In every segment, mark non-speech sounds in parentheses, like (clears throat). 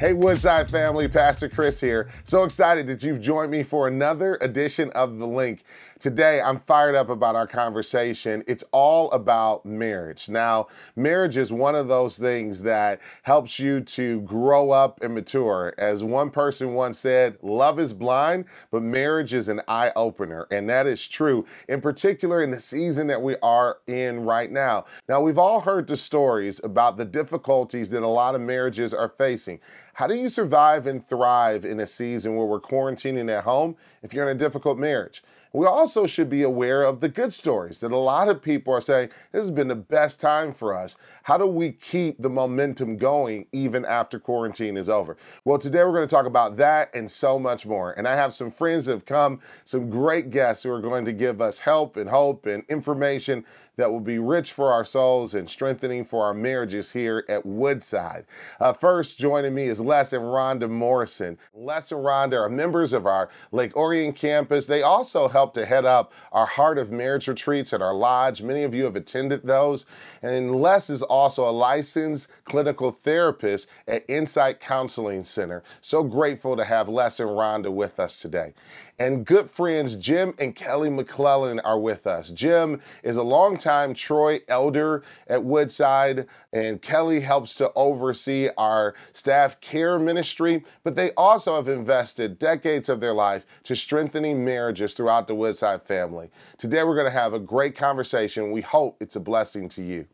Hey, Woodside family, Pastor Chris here. So excited that you've joined me for another edition of The Link. Today, I'm fired up about our conversation. It's all about marriage. Now, marriage is one of those things that helps you to grow up and mature. As one person once said, love is blind, but marriage is an eye opener. And that is true, in particular in the season that we are in right now. Now, we've all heard the stories about the difficulties that a lot of marriages are facing. How do you survive and thrive in a season where we're quarantining at home if you're in a difficult marriage? We also should be aware of the good stories that a lot of people are saying, this has been the best time for us. How do we keep the momentum going even after quarantine is over? Well, today we're going to talk about that and so much more. And I have some friends that have come, some great guests who are going to give us help and hope and information that will be rich for our souls and strengthening for our marriages here at Woodside. Uh, first, joining me is Les and Rhonda Morrison. Les and Rhonda are members of our Lake Orion campus. They also help to head up our Heart of Marriage retreats at our lodge. Many of you have attended those. And Les is also a licensed clinical therapist at Insight Counseling Center. So grateful to have Les and Rhonda with us today. And good friends Jim and Kelly McClelland are with us. Jim is a longtime Troy elder at Woodside, and Kelly helps to oversee our staff care ministry. But they also have invested decades of their life to strengthening marriages throughout the Woodside family. Today, we're going to have a great conversation. We hope it's a blessing to you.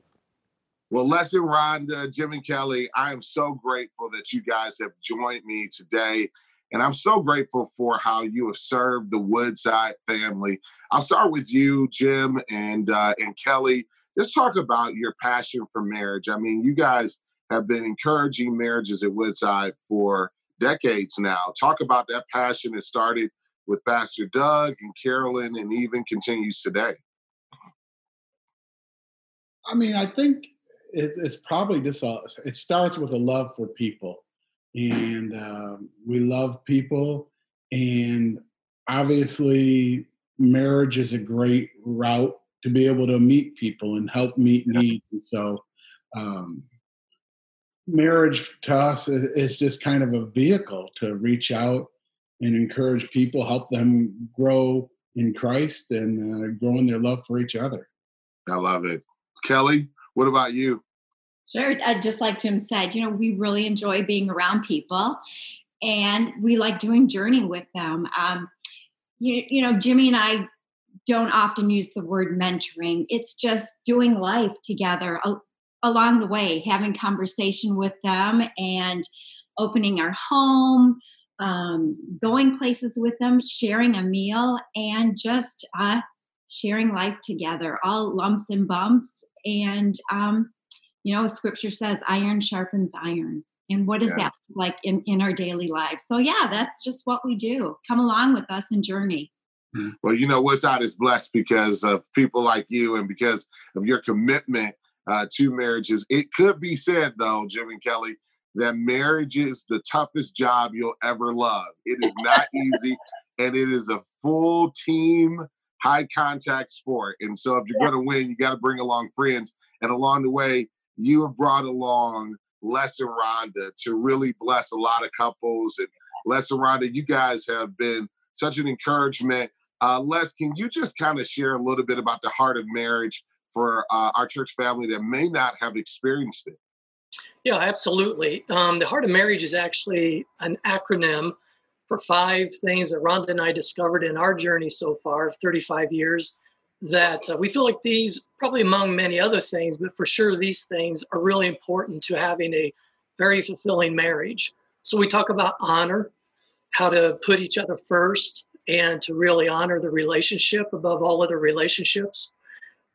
Well, Les and Rhonda, Jim and Kelly, I am so grateful that you guys have joined me today. And I'm so grateful for how you have served the Woodside family. I'll start with you, Jim and uh, and Kelly. Let's talk about your passion for marriage. I mean, you guys have been encouraging marriages at Woodside for decades now. Talk about that passion that started with Pastor Doug and Carolyn and even continues today. I mean, I think it, it's probably just a, it starts with a love for people and um, we love people and obviously marriage is a great route to be able to meet people and help meet needs and so um, marriage to us is just kind of a vehicle to reach out and encourage people help them grow in christ and uh, grow in their love for each other. I love it. Kelly what about you Sure. Uh, just like Jim said, you know, we really enjoy being around people and we like doing journey with them. Um, you, you know, Jimmy and I don't often use the word mentoring. It's just doing life together along the way, having conversation with them and opening our home, um, going places with them, sharing a meal, and just uh, sharing life together, all lumps and bumps. And um, you know scripture says iron sharpens iron. And what is yeah. that like in, in our daily lives so yeah that's just what we do. Come along with us and journey. Mm-hmm. well you know Woodside is blessed because of people like you and because of your commitment uh, to marriages. It could be said though jim and kelly that marriage is the toughest job you'll ever love. It is not easy and it is a full team high contact sport. And so if you're yeah. going to win you got to bring along friends. And along the way you have brought along Les and Rhonda to really bless a lot of couples. And Les and Rhonda, you guys have been such an encouragement. Uh, Les, can you just kind of share a little bit about the heart of marriage for uh, our church family that may not have experienced it? Yeah, absolutely. Um, the heart of marriage is actually an acronym for five things that Rhonda and I discovered in our journey so far 35 years that uh, we feel like these, probably among many other things, but for sure these things are really important to having a very fulfilling marriage. So we talk about honor, how to put each other first, and to really honor the relationship above all other relationships.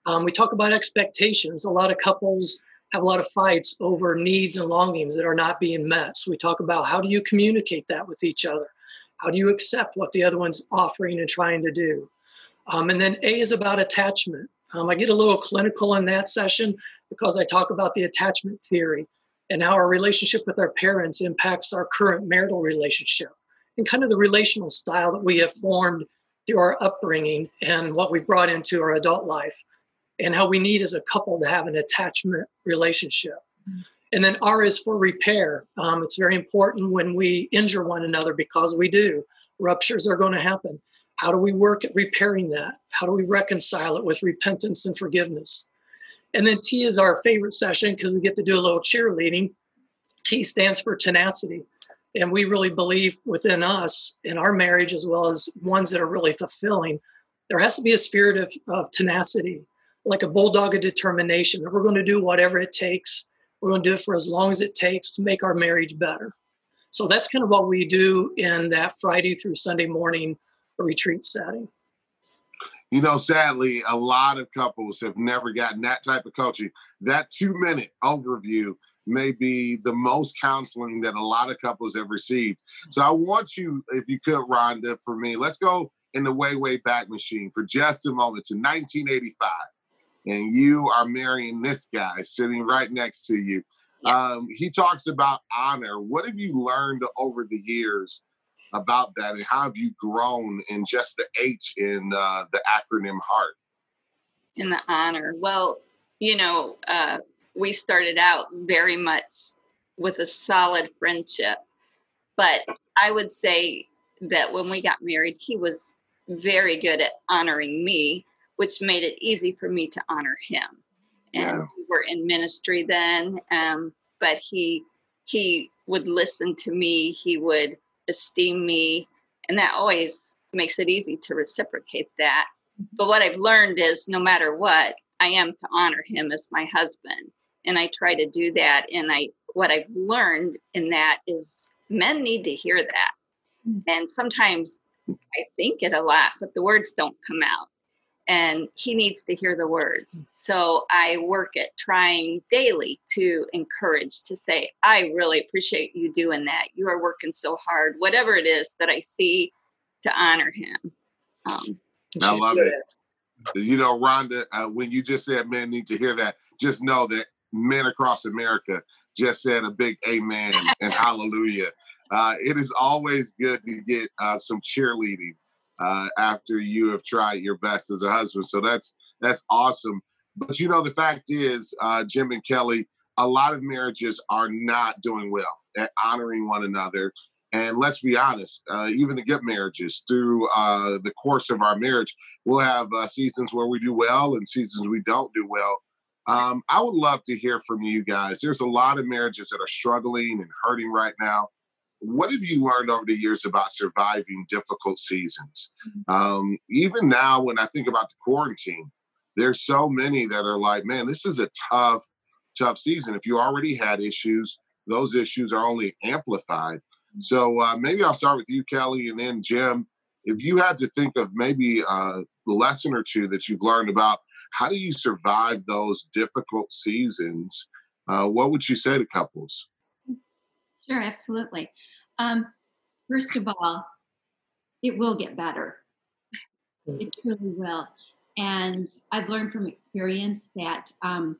Um, we talk about expectations. A lot of couples have a lot of fights over needs and longings that are not being met. So we talk about how do you communicate that with each other? How do you accept what the other one's offering and trying to do? Um, and then A is about attachment. Um, I get a little clinical in that session because I talk about the attachment theory and how our relationship with our parents impacts our current marital relationship and kind of the relational style that we have formed through our upbringing and what we've brought into our adult life and how we need as a couple to have an attachment relationship. And then R is for repair. Um, it's very important when we injure one another because we do. Ruptures are going to happen. How do we work at repairing that? How do we reconcile it with repentance and forgiveness? And then T is our favorite session because we get to do a little cheerleading. T stands for tenacity. And we really believe within us, in our marriage, as well as ones that are really fulfilling, there has to be a spirit of, of tenacity, like a bulldog of determination that we're going to do whatever it takes. We're going to do it for as long as it takes to make our marriage better. So that's kind of what we do in that Friday through Sunday morning retreat setting. You know, sadly, a lot of couples have never gotten that type of coaching. That two minute overview may be the most counseling that a lot of couples have received. So I want you, if you could, Rhonda, for me, let's go in the way, way back machine for just a moment to 1985. And you are marrying this guy sitting right next to you. Um, he talks about honor. What have you learned over the years about that, and how have you grown in just the H in uh, the acronym HEART? In the honor, well, you know, uh, we started out very much with a solid friendship, but I would say that when we got married, he was very good at honoring me, which made it easy for me to honor him. And yeah. we were in ministry then, um, but he he would listen to me. He would esteem me, and that always makes it easy to reciprocate that. But what I've learned is no matter what, I am to honor him as my husband. And I try to do that. And I what I've learned in that is men need to hear that. Mm. And sometimes I think it a lot, but the words don't come out. And he needs to hear the words. So I work at trying daily to encourage, to say, I really appreciate you doing that. You are working so hard, whatever it is that I see to honor him. Um, I love it. You know, Rhonda, uh, when you just said men need to hear that, just know that men across America just said a big amen and (laughs) hallelujah uh, it is always good to get uh, some cheerleading uh, after you have tried your best as a husband. So that's that's awesome. But you know, the fact is, uh, Jim and Kelly, a lot of marriages are not doing well at honoring one another. And let's be honest, uh, even the good marriages, through uh, the course of our marriage, we'll have uh, seasons where we do well and seasons we don't do well. Um, I would love to hear from you guys. There's a lot of marriages that are struggling and hurting right now what have you learned over the years about surviving difficult seasons? Mm-hmm. Um, even now, when I think about the quarantine, there's so many that are like, man, this is a tough, tough season. If you already had issues, those issues are only amplified. Mm-hmm. So uh, maybe I'll start with you, Kelly, and then Jim. If you had to think of maybe uh, a lesson or two that you've learned about how do you survive those difficult seasons, uh, what would you say to couples? Sure, absolutely. Um, first of all, it will get better. Mm. It truly will. And I've learned from experience that um,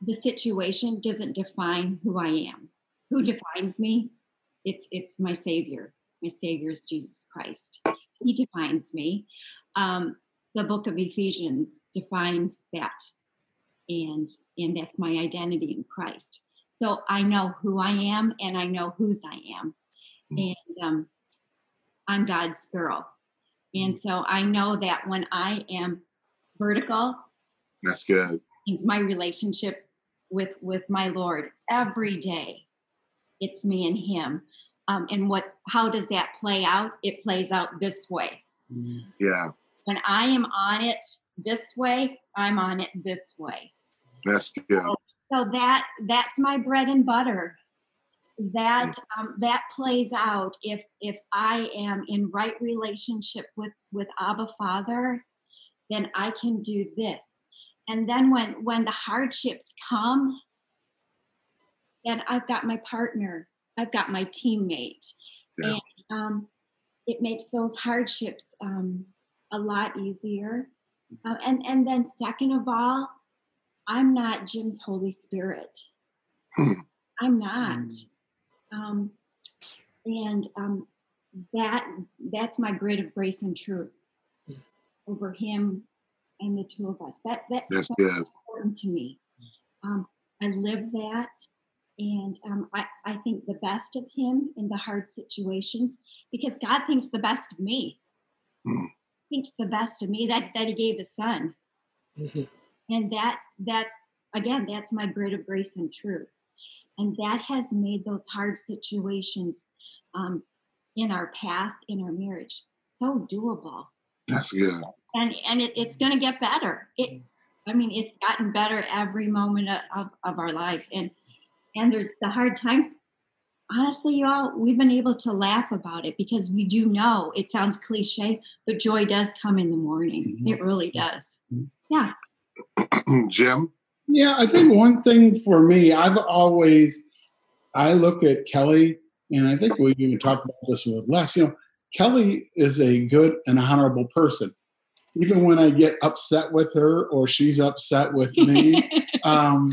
the situation doesn't define who I am. Who defines me? It's it's my Savior. My Savior is Jesus Christ. He defines me. Um, the book of Ephesians defines that, and and that's my identity in Christ. So I know who I am and I know whose I am. Mm. And um, I'm God's sparrow. And so I know that when I am vertical, that's good. It's my relationship with with my Lord every day. It's me and Him. Um, and what? How does that play out? It plays out this way. Yeah. When I am on it this way, I'm on it this way. That's good. So so that that's my bread and butter. That um, that plays out if if i am in right relationship with with abba father then i can do this. And then when when the hardships come then i've got my partner i've got my teammate. Yeah. and um, it makes those hardships um, a lot easier. Uh, and and then second of all I'm not Jim's Holy Spirit. Hmm. I'm not. Hmm. Um, and um, that that's my grid of grace and truth over him and the two of us. That's that's, that's so good. important to me. Um, I live that. and um, I, I think the best of him in the hard situations because God thinks the best of me. Mm. Thinks the best of me that that He gave His Son, mm-hmm. And that's that's again that's my grid of grace and truth, and that has made those hard situations um, in our path in our marriage so doable. That's good. And and it, it's going to get better. It, I mean, it's gotten better every moment of, of our lives, and and there's the hard times honestly y'all we've been able to laugh about it because we do know it sounds cliche but joy does come in the morning mm-hmm. it really does mm-hmm. yeah (clears throat) jim yeah i think one thing for me i've always i look at kelly and i think we even talked about this with les you know kelly is a good and honorable person even when i get upset with her or she's upset with me (laughs) um,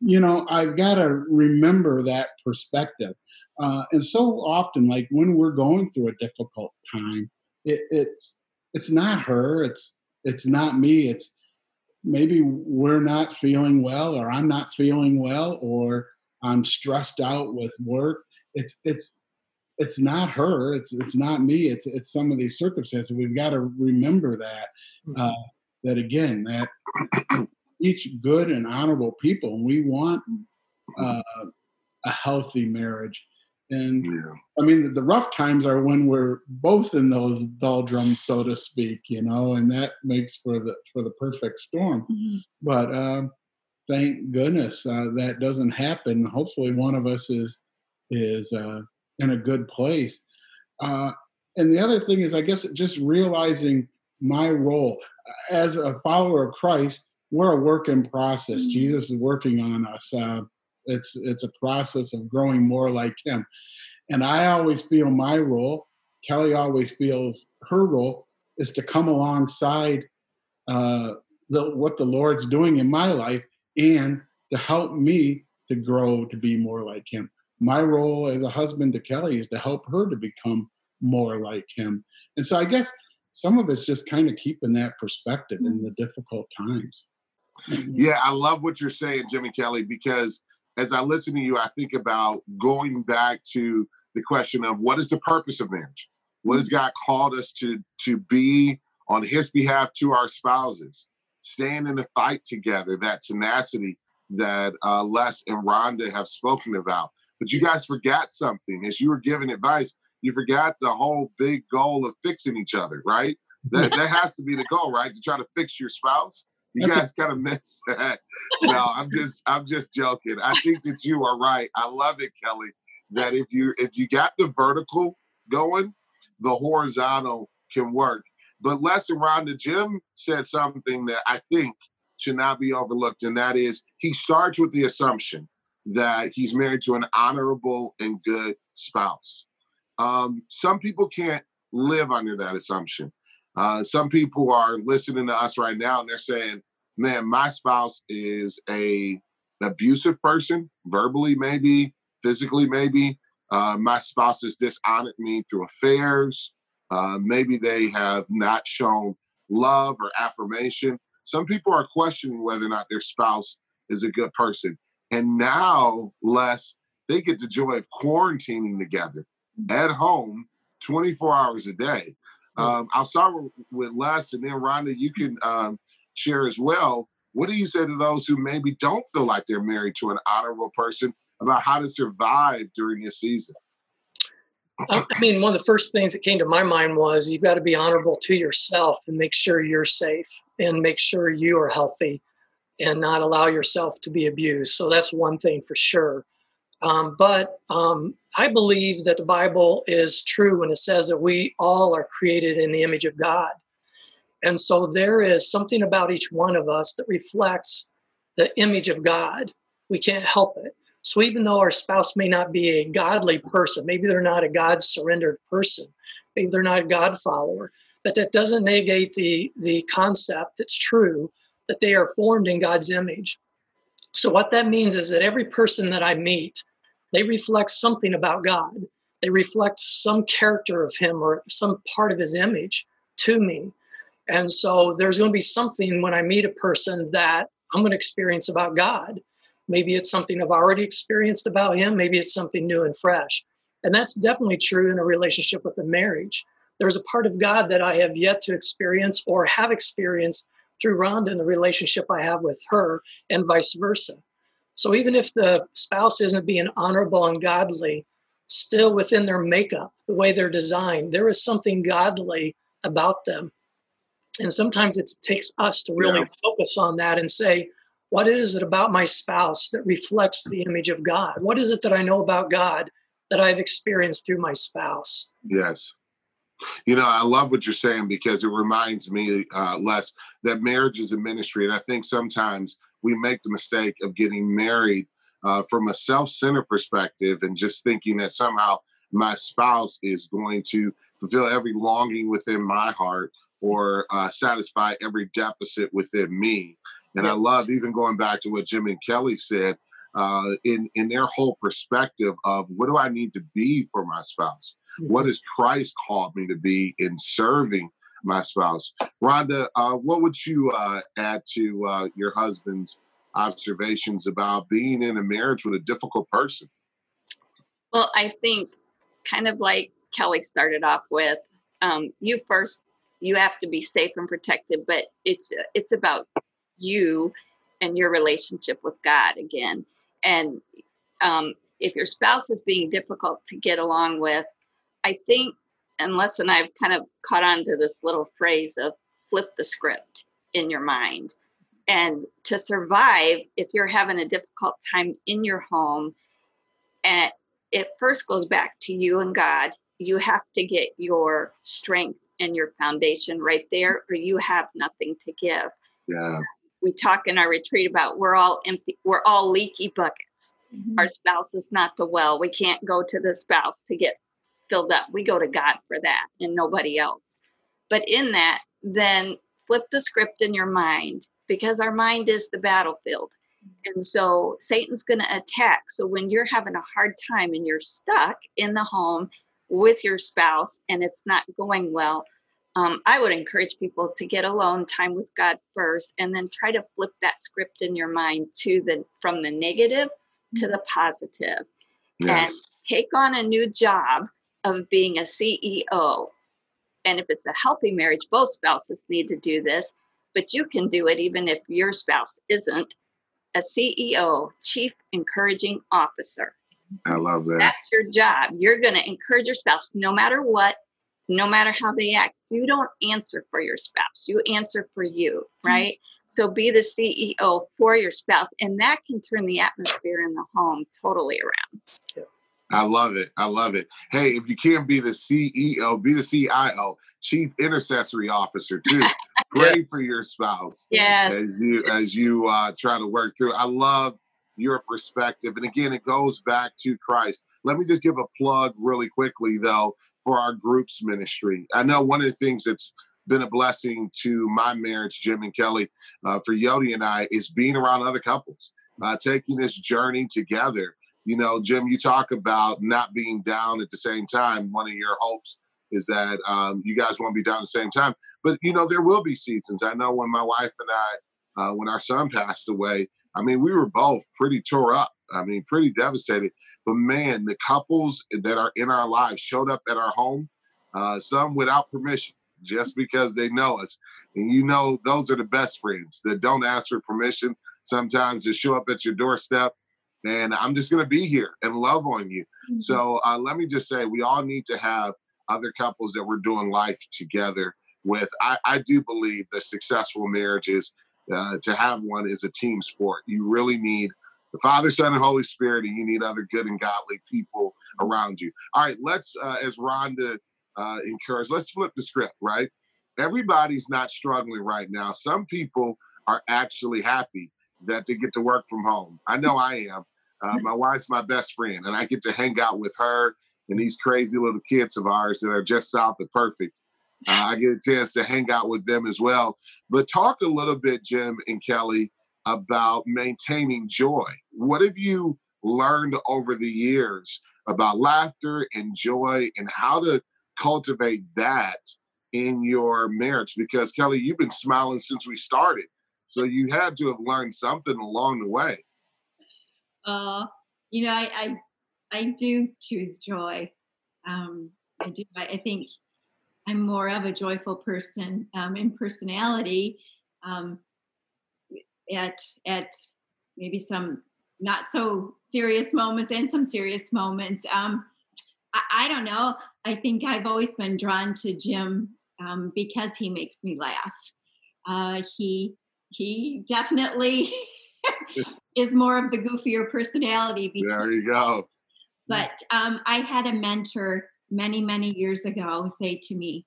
you know, I've got to remember that perspective. Uh, and so often, like when we're going through a difficult time, it, it's it's not her, it's it's not me. It's maybe we're not feeling well, or I'm not feeling well, or I'm stressed out with work. It's it's it's not her. It's it's not me. It's it's some of these circumstances. We've got to remember that. Mm-hmm. Uh, that again, that each good and honorable people, and we want uh, a healthy marriage. And yeah. I mean, the rough times are when we're both in those doldrums, so to speak, you know, and that makes for the for the perfect storm. Mm-hmm. But uh, thank goodness uh, that doesn't happen. Hopefully, one of us is is uh, in a good place. Uh, and the other thing is, I guess, just realizing my role as a follower of Christ we're a work in process. Mm-hmm. Jesus is working on us. It's it's a process of growing more like Him. And I always feel my role. Kelly always feels her role is to come alongside uh, the, what the Lord's doing in my life and to help me to grow to be more like Him. My role as a husband to Kelly is to help her to become more like Him. And so I guess some of it's just kind of keeping that perspective in the difficult times. Yeah, I love what you're saying, Jimmy Kelly, because as I listen to you, I think about going back to the question of what is the purpose of marriage? What has God called us to to be on His behalf to our spouses? Stand in the fight together, that tenacity that uh, Les and Rhonda have spoken about. But you guys forgot something. As you were giving advice, you forgot the whole big goal of fixing each other, right? That, that has to be the goal, right? To try to fix your spouse. You guys kind of missed that. no, I'm just I'm just joking. I think that you are right. I love it, Kelly. That if you if you got the vertical going, the horizontal can work. But Les and Rhonda Jim said something that I think should not be overlooked, and that is he starts with the assumption that he's married to an honorable and good spouse. Um, some people can't live under that assumption. Uh, some people are listening to us right now and they're saying, man, my spouse is a abusive person, verbally maybe, physically maybe. Uh, my spouse has dishonored me through affairs. Uh, maybe they have not shown love or affirmation. Some people are questioning whether or not their spouse is a good person. And now, Les, they get the joy of quarantining together at home 24 hours a day. Um, I'll start with Les, and then Rhonda, you can um, share as well. What do you say to those who maybe don't feel like they're married to an honorable person about how to survive during this season? I mean, one of the first things that came to my mind was you've got to be honorable to yourself and make sure you're safe and make sure you are healthy and not allow yourself to be abused. So that's one thing for sure. Um, but um, I believe that the Bible is true when it says that we all are created in the image of God. And so there is something about each one of us that reflects the image of God. We can't help it. So even though our spouse may not be a godly person, maybe they're not a God surrendered person, maybe they're not a God follower, but that doesn't negate the, the concept that's true that they are formed in God's image. So what that means is that every person that I meet, they reflect something about God. They reflect some character of him or some part of his image to me. And so there's going to be something when I meet a person that I'm going to experience about God. Maybe it's something I've already experienced about him. Maybe it's something new and fresh. And that's definitely true in a relationship with a marriage. There's a part of God that I have yet to experience or have experienced through Rhonda and the relationship I have with her, and vice versa. So even if the spouse isn't being honorable and godly, still within their makeup, the way they're designed, there is something godly about them. And sometimes it takes us to really yeah. focus on that and say, what is it about my spouse that reflects the image of God? What is it that I know about God that I've experienced through my spouse? Yes. You know, I love what you're saying because it reminds me, uh, Les, that marriage is a ministry. And I think sometimes we make the mistake of getting married uh, from a self centered perspective and just thinking that somehow my spouse is going to fulfill every longing within my heart or uh, satisfy every deficit within me. And I love even going back to what Jim and Kelly said uh, in in their whole perspective of what do I need to be for my spouse? What has Christ called me to be in serving my spouse? Rhonda, uh, what would you uh, add to uh, your husband's observations about being in a marriage with a difficult person? Well, I think kind of like Kelly started off with, um, you first you have to be safe and protected, but it's it's about you and your relationship with God again. And um, if your spouse is being difficult to get along with, I think, unless and I've kind of caught on to this little phrase of flip the script in your mind. And to survive, if you're having a difficult time in your home, and it first goes back to you and God, you have to get your strength and your foundation right there, or you have nothing to give. Yeah we talk in our retreat about we're all empty, we're all leaky buckets. Mm-hmm. Our spouse is not the well. We can't go to the spouse to get filled up. We go to God for that and nobody else. But in that, then flip the script in your mind because our mind is the battlefield. And so Satan's going to attack. So when you're having a hard time and you're stuck in the home with your spouse and it's not going well, um, I would encourage people to get alone time with God first, and then try to flip that script in your mind to the from the negative to mm-hmm. the positive, yes. and take on a new job of being a CEO. And if it's a healthy marriage, both spouses need to do this, but you can do it even if your spouse isn't a CEO, Chief Encouraging Officer. I love that. That's your job. You're going to encourage your spouse no matter what no matter how they act. You don't answer for your spouse, you answer for you, right? Mm-hmm. So be the CEO for your spouse, and that can turn the atmosphere in the home totally around. I love it. I love it. Hey, if you can't be the CEO, be the CIO, Chief Intercessory Officer too. (laughs) Pray for your spouse. Yes. As you as you uh, try to work through. I love your perspective, and again, it goes back to Christ. Let me just give a plug really quickly, though, for our groups ministry. I know one of the things that's been a blessing to my marriage, Jim and Kelly, uh, for Yodi and I, is being around other couples, uh, taking this journey together. You know, Jim, you talk about not being down at the same time. One of your hopes is that um, you guys won't be down at the same time. But, you know, there will be seasons. I know when my wife and I, uh, when our son passed away, I mean, we were both pretty tore up. I mean, pretty devastated. But man, the couples that are in our lives showed up at our home, uh, some without permission, just because they know us. And you know, those are the best friends that don't ask for permission. Sometimes they show up at your doorstep and I'm just going to be here and love on you. Mm-hmm. So uh, let me just say, we all need to have other couples that we're doing life together with. I, I do believe that successful marriages uh, to have one is a team sport. You really need the Father, Son, and Holy Spirit, and you need other good and godly people around you. All right, let's, uh, as Rhonda uh, encouraged, let's flip the script, right? Everybody's not struggling right now. Some people are actually happy that they get to work from home. I know I am. Uh, my wife's my best friend, and I get to hang out with her and these crazy little kids of ours that are just south of perfect. Uh, I get a chance to hang out with them as well. But talk a little bit, Jim and Kelly, about maintaining joy. What have you learned over the years about laughter and joy and how to cultivate that in your marriage? Because, Kelly, you've been smiling since we started. So you had to have learned something along the way. Uh, you know, I, I, I do choose joy. Um, I do. I, I, think I'm more of a joyful person um, in personality. Um, at at maybe some not so serious moments and some serious moments. Um, I, I, don't know. I think I've always been drawn to Jim um, because he makes me laugh. Uh, he he definitely (laughs) is more of the goofier personality. There you go. But um, I had a mentor many many years ago say to me,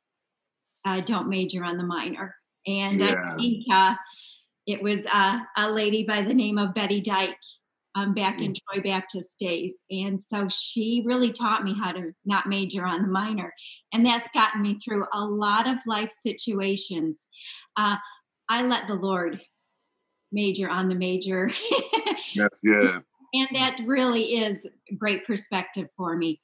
uh, "Don't major on the minor," and yeah. I think uh, it was uh, a lady by the name of Betty Dyke um, back mm. in Troy Baptist days. And so she really taught me how to not major on the minor. And that's gotten me through a lot of life situations. Uh, I let the Lord major on the major. (laughs) that's good. And that really is great perspective for me.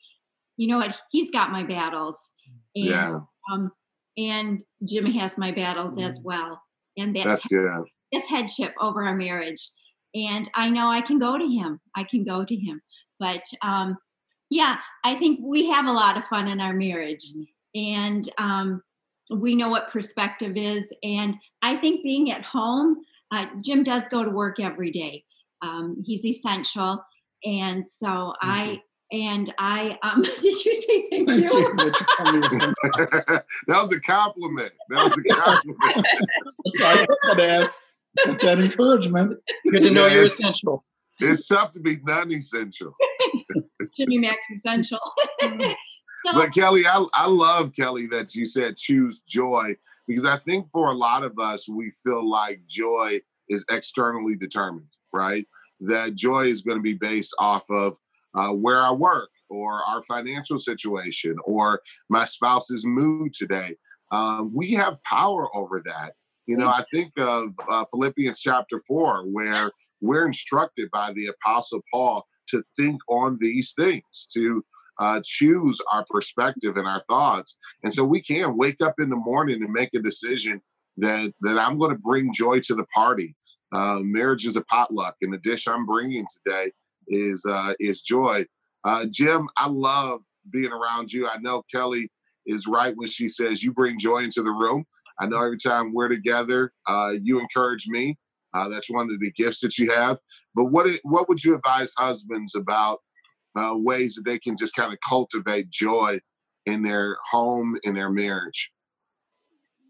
You know what? He's got my battles. And, yeah. Um, and Jim has my battles as mm. well. And that's, that's good. It's headship over our marriage and I know I can go to him. I can go to him. But um, yeah, I think we have a lot of fun in our marriage, and um, we know what perspective is. And I think being at home, uh, Jim does go to work every day. Um, he's essential, and so mm-hmm. I and I um (laughs) did you say thank you? (laughs) that was a compliment. That was a (laughs) compliment. Sorry, I ask. That's that encouragement. Good to know yeah, you're essential. It's tough to be non-essential. Jimmy Max essential. so, but Kelly, I, I love Kelly that you said choose joy because I think for a lot of us, we feel like joy is externally determined, right? That joy is going to be based off of uh, where I work or our financial situation or my spouse's mood today. Um, we have power over that. You know, I think of uh, Philippians chapter 4, where we're instructed by the Apostle Paul to think on these things, to uh, choose our perspective and our thoughts. And so we can wake up in the morning and make a decision that, that I'm going to bring joy to the party. Uh, marriage is a potluck, and the dish I'm bringing today is uh, is joy. Uh, Jim, I love being around you. I know Kelly is right when she says you bring joy into the room. I know every time we're together, uh, you encourage me. Uh, that's one of the gifts that you have. But what what would you advise husbands about uh, ways that they can just kind of cultivate joy in their home, in their marriage?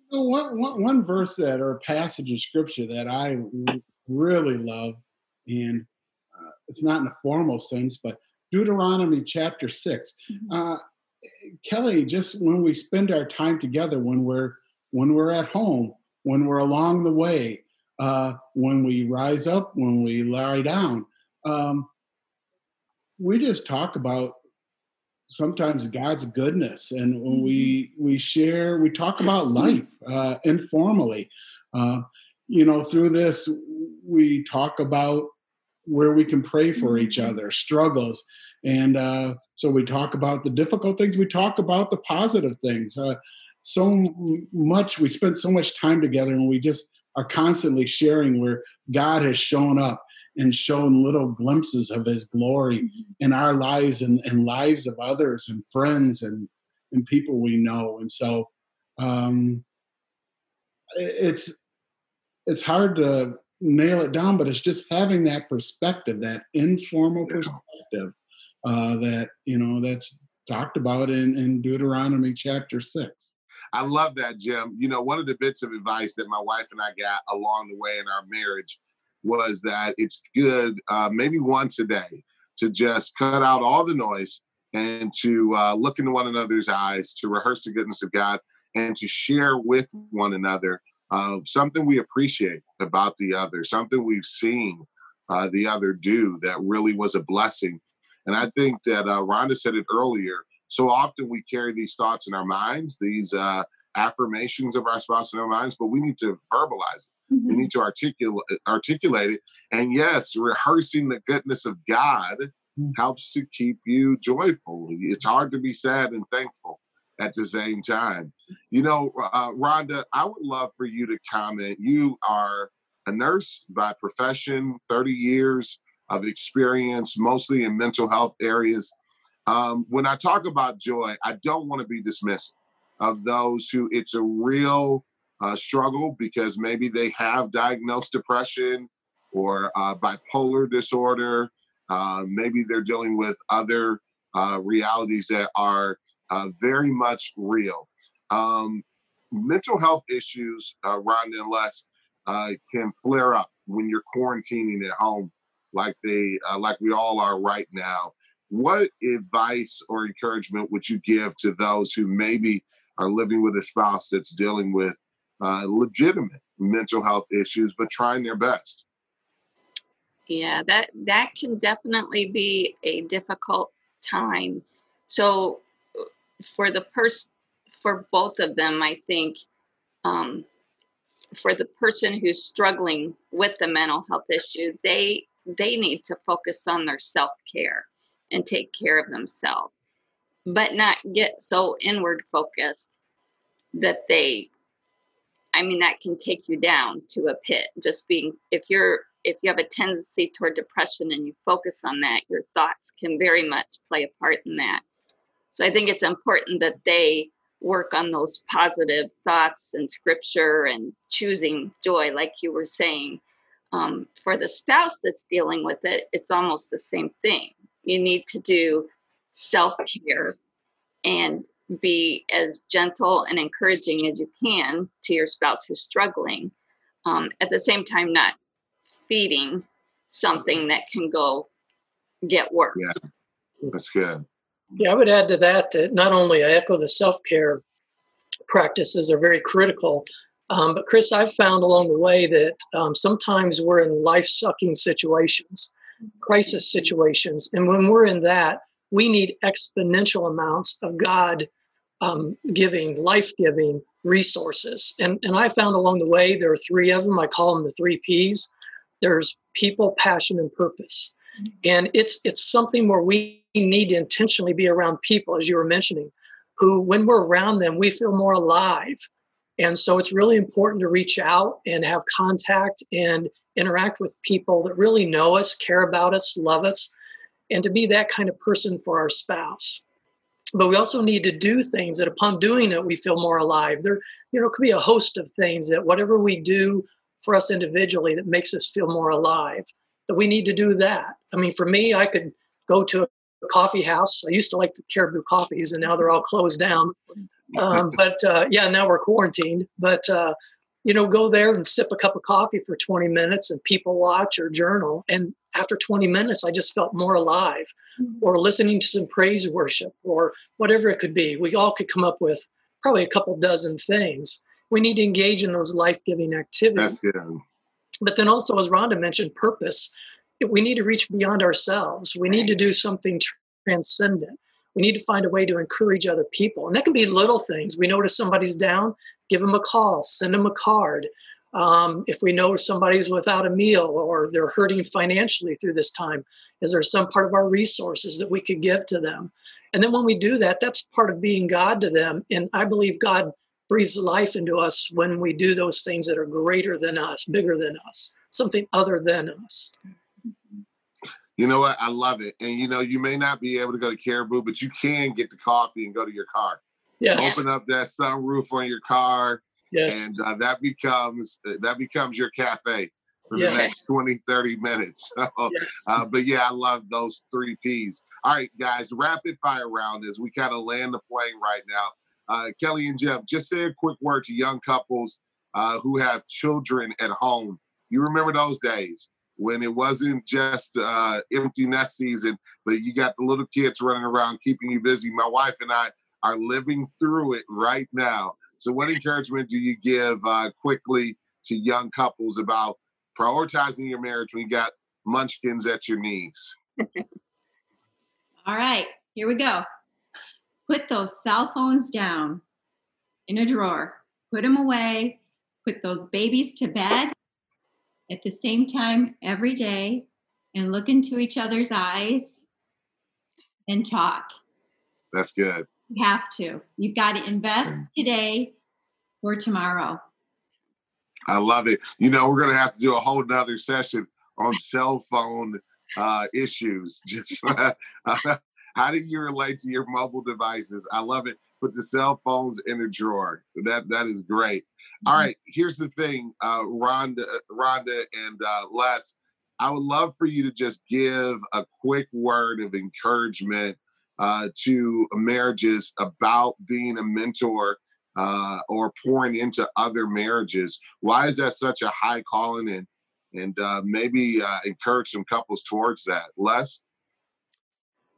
One, one, one verse that or a passage of scripture that I really love, and uh, it's not in a formal sense, but Deuteronomy chapter 6. Mm-hmm. Uh, Kelly, just when we spend our time together, when we're when we're at home, when we're along the way, uh, when we rise up, when we lie down. Um, we just talk about sometimes God's goodness, and when we mm-hmm. we share, we talk about life uh, informally. Uh, you know, through this, we talk about where we can pray for each mm-hmm. other, struggles, and uh, so we talk about the difficult things. We talk about the positive things. Uh, so much we spent so much time together and we just are constantly sharing where god has shown up and shown little glimpses of his glory mm-hmm. in our lives and, and lives of others and friends and and people we know and so um it's it's hard to nail it down but it's just having that perspective that informal perspective uh that you know that's talked about in in deuteronomy chapter 6 I love that, Jim. You know, one of the bits of advice that my wife and I got along the way in our marriage was that it's good, uh, maybe once a day, to just cut out all the noise and to uh, look into one another's eyes, to rehearse the goodness of God, and to share with one another uh, something we appreciate about the other, something we've seen uh, the other do that really was a blessing. And I think that uh, Rhonda said it earlier so often we carry these thoughts in our minds, these uh, affirmations of our spouse in our minds, but we need to verbalize it. Mm-hmm. We need to articulate articulate it. And yes, rehearsing the goodness of God mm-hmm. helps to keep you joyful. It's hard to be sad and thankful at the same time. You know, uh, Rhonda, I would love for you to comment. You are a nurse by profession, 30 years of experience, mostly in mental health areas. Um, when I talk about joy, I don't want to be dismissive of those who it's a real uh, struggle because maybe they have diagnosed depression or uh, bipolar disorder. Uh, maybe they're dealing with other uh, realities that are uh, very much real. Um, mental health issues, uh, and Les, uh, can flare up when you're quarantining at home, like they, like we all are right now. What advice or encouragement would you give to those who maybe are living with a spouse that's dealing with uh, legitimate mental health issues, but trying their best? Yeah, that that can definitely be a difficult time. So for the person for both of them, I think um, for the person who's struggling with the mental health issue, they they need to focus on their self care and take care of themselves, but not get so inward focused that they. I mean, that can take you down to a pit. Just being, if you're, if you have a tendency toward depression and you focus on that, your thoughts can very much play a part in that. So I think it's important that they work on those positive thoughts and scripture and choosing joy, like you were saying. Um, for the spouse that's dealing with it, it's almost the same thing. You need to do self care and be as gentle and encouraging as you can to your spouse who's struggling. Um, at the same time, not feeding something that can go get worse. Yeah, that's good. Yeah, I would add to that that not only I echo the self care practices are very critical, um, but Chris, I've found along the way that um, sometimes we're in life sucking situations, crisis situations. And when we're in that, we need exponential amounts of God um, giving, life giving resources. And, and I found along the way, there are three of them. I call them the three P's there's people, passion, and purpose. And it's, it's something where we need to intentionally be around people, as you were mentioning, who, when we're around them, we feel more alive. And so it's really important to reach out and have contact and interact with people that really know us, care about us, love us, and to be that kind of person for our spouse. But we also need to do things that upon doing it, we feel more alive. There, you know, could be a host of things that whatever we do for us individually that makes us feel more alive, that we need to do that. I mean, for me, I could go to a coffee house. I used to like the Caribou coffees, and now they're all closed down. (laughs) Um, but uh, yeah, now we're quarantined. But uh, you know, go there and sip a cup of coffee for 20 minutes and people watch or journal. And after 20 minutes, I just felt more alive. Mm-hmm. Or listening to some praise worship or whatever it could be. We all could come up with probably a couple dozen things. We need to engage in those life giving activities. That's good. But then also, as Rhonda mentioned, purpose we need to reach beyond ourselves. We need to do something transcendent. We need to find a way to encourage other people. And that can be little things. We notice somebody's down, give them a call, send them a card. Um, if we know somebody's without a meal or they're hurting financially through this time, is there some part of our resources that we could give to them? And then when we do that, that's part of being God to them. And I believe God breathes life into us when we do those things that are greater than us, bigger than us, something other than us. You know what? I love it. And you know, you may not be able to go to Caribou, but you can get the coffee and go to your car. Yes. Open up that sunroof on your car. Yes. And uh, that becomes that becomes your cafe for yes. the next 20, 30 minutes. (laughs) So, yes. uh, but yeah, I love those three P's. All right, guys, rapid fire round as we kind of land the plane right now. Uh, Kelly and Jim, just say a quick word to young couples uh, who have children at home. You remember those days when it wasn't just uh, empty nest season, but you got the little kids running around keeping you busy. My wife and I are living through it right now. So, what encouragement do you give uh, quickly to young couples about prioritizing your marriage when you got munchkins at your knees? (laughs) All right, here we go. Put those cell phones down in a drawer, put them away, put those babies to bed, at the same time every day and look into each other's eyes and talk. That's good. You have to. You've got to invest today for tomorrow. I love it. You know, we're going to have to do a whole nother session on cell phone uh, issues. (laughs) Just (laughs) how do you relate to your mobile devices? I love it. Put the cell phones in a drawer. That that is great. All mm-hmm. right, here's the thing, uh, Rhonda, Rhonda, and uh, Les. I would love for you to just give a quick word of encouragement uh, to marriages about being a mentor uh, or pouring into other marriages. Why is that such a high calling and and uh, maybe uh, encourage some couples towards that? Les?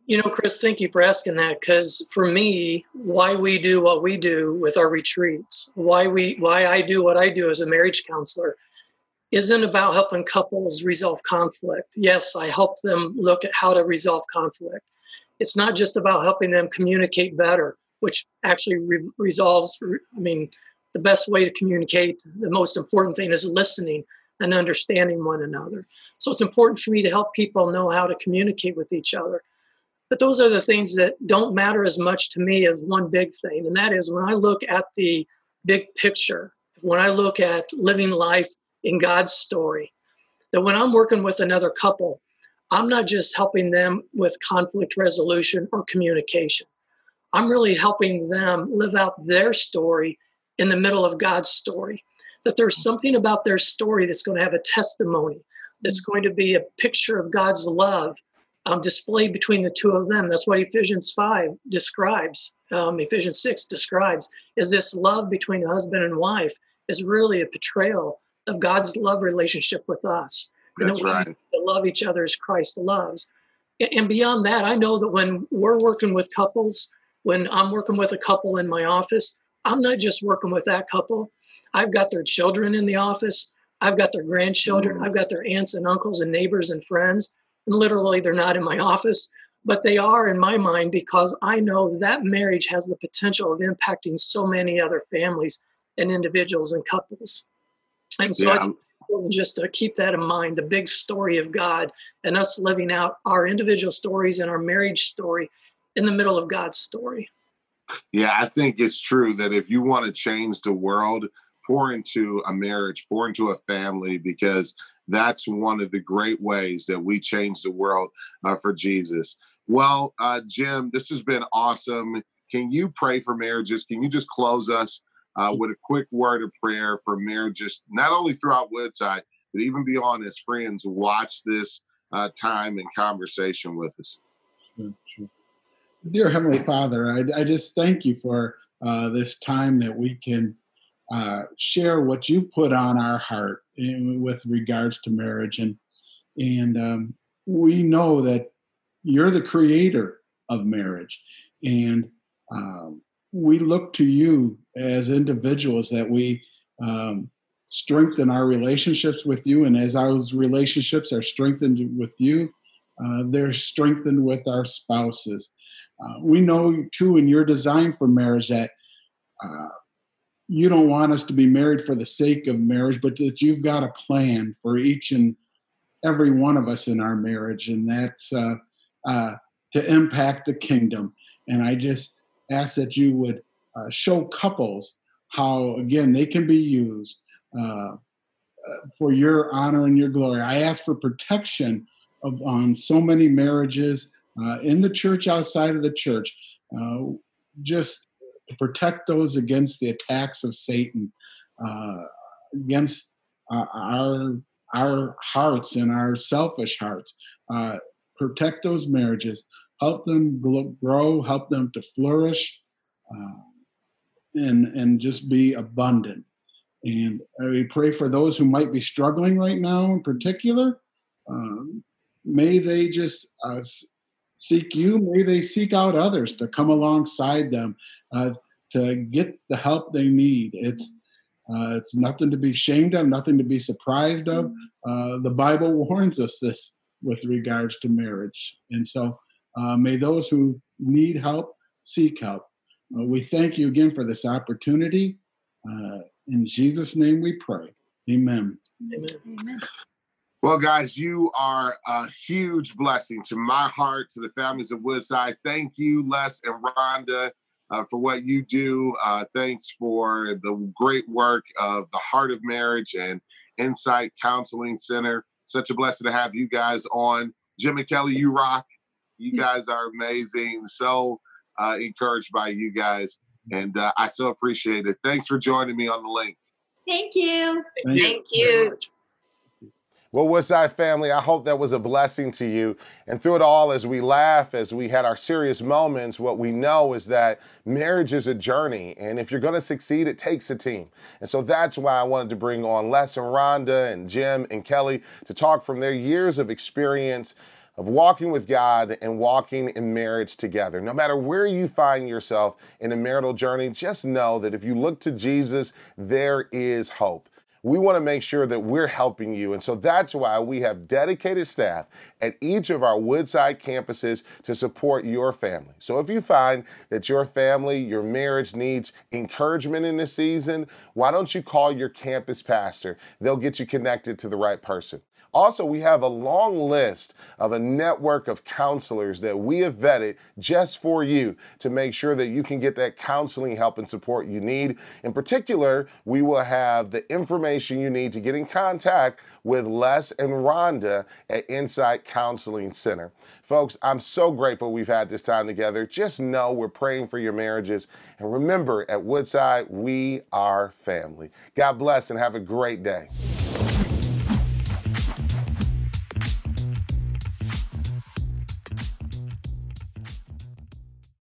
You know, Chris, thank you for asking that because for me, why we do what we do with our retreats, why we why I do what I do as a marriage counselor isn't about helping couples resolve conflict. Yes, I help them look at how to resolve conflict. It's not just about helping them communicate better, which actually re- resolves I mean, the best way to communicate, the most important thing is listening and understanding one another. So it's important for me to help people know how to communicate with each other. But those are the things that don't matter as much to me as one big thing. And that is when I look at the big picture, when I look at living life in God's story, that when I'm working with another couple, I'm not just helping them with conflict resolution or communication. I'm really helping them live out their story in the middle of God's story. That there's something about their story that's going to have a testimony, that's mm-hmm. going to be a picture of God's love um, displayed between the two of them. That's what Ephesians 5 describes, um, Ephesians 6 describes, is this love between husband and wife is really a portrayal of God's love relationship with us. That's right. To love each other as Christ loves. And beyond that, I know that when we're working with couples, when I'm working with a couple in my office, I'm not just working with that couple. I've got their children in the office. I've got their grandchildren. Mm. I've got their aunts and uncles and neighbors and friends literally they're not in my office but they are in my mind because i know that marriage has the potential of impacting so many other families and individuals and couples and so yeah. it's important just to keep that in mind the big story of god and us living out our individual stories and our marriage story in the middle of god's story yeah i think it's true that if you want to change the world pour into a marriage pour into a family because that's one of the great ways that we change the world uh, for Jesus. Well, uh, Jim, this has been awesome. Can you pray for marriages? Can you just close us uh, with a quick word of prayer for marriages, not only throughout Woodside, but even beyond as friends watch this uh, time and conversation with us? Sure, sure. Dear Heavenly Father, I, I, just thank you for uh, this time that we can uh, share what you've put on our heart in, with regards to marriage, and and um, we know that you're the creator of marriage, and um, we look to you as individuals that we um, strengthen our relationships with you, and as those relationships are strengthened with you, uh, they're strengthened with our spouses. Uh, we know too in your design for marriage that uh, you don't want us to be married for the sake of marriage, but that you've got a plan for each and every one of us in our marriage, and that's uh, uh, to impact the kingdom. And I just ask that you would uh, show couples how, again, they can be used uh, for your honor and your glory. I ask for protection of, on so many marriages uh, in the church, outside of the church. Uh, just to protect those against the attacks of Satan, uh, against uh, our our hearts and our selfish hearts. Uh, protect those marriages, help them grow, help them to flourish, uh, and and just be abundant. And we pray for those who might be struggling right now, in particular. Um, may they just uh, seek you. May they seek out others to come alongside them uh, to get the help they need. It's uh, it's nothing to be ashamed of, nothing to be surprised of. Uh, the Bible (laughs) warns us this with regards to marriage, and so uh, may those who need help seek help. Uh, we thank you again for this opportunity. Uh, in Jesus' name, we pray. Amen. Amen. Amen. Well, guys, you are a huge blessing to my heart, to the families of Woodside. Thank you, Les and Rhonda, uh, for what you do. Uh, thanks for the great work of the Heart of Marriage and Insight Counseling Center. Such a blessing to have you guys on. Jim and Kelly, you rock. You (laughs) guys are amazing. So uh, encouraged by you guys. And uh, I so appreciate it. Thanks for joining me on the link. Thank you. Thank, Thank you. you. Well, what's Woodside family, I hope that was a blessing to you. And through it all, as we laugh, as we had our serious moments, what we know is that marriage is a journey. And if you're going to succeed, it takes a team. And so that's why I wanted to bring on Les and Rhonda and Jim and Kelly to talk from their years of experience of walking with God and walking in marriage together. No matter where you find yourself in a marital journey, just know that if you look to Jesus, there is hope we want to make sure that we're helping you. And so that's why we have dedicated staff at each of our Woodside campuses to support your family. So if you find that your family, your marriage needs encouragement in this season, why don't you call your campus pastor? They'll get you connected to the right person. Also, we have a long list of a network of counselors that we have vetted just for you to make sure that you can get that counseling help and support you need. In particular, we will have the information you need to get in contact with Les and Rhonda at Insight Counseling Center. Folks, I'm so grateful we've had this time together. Just know we're praying for your marriages. And remember, at Woodside, we are family. God bless and have a great day.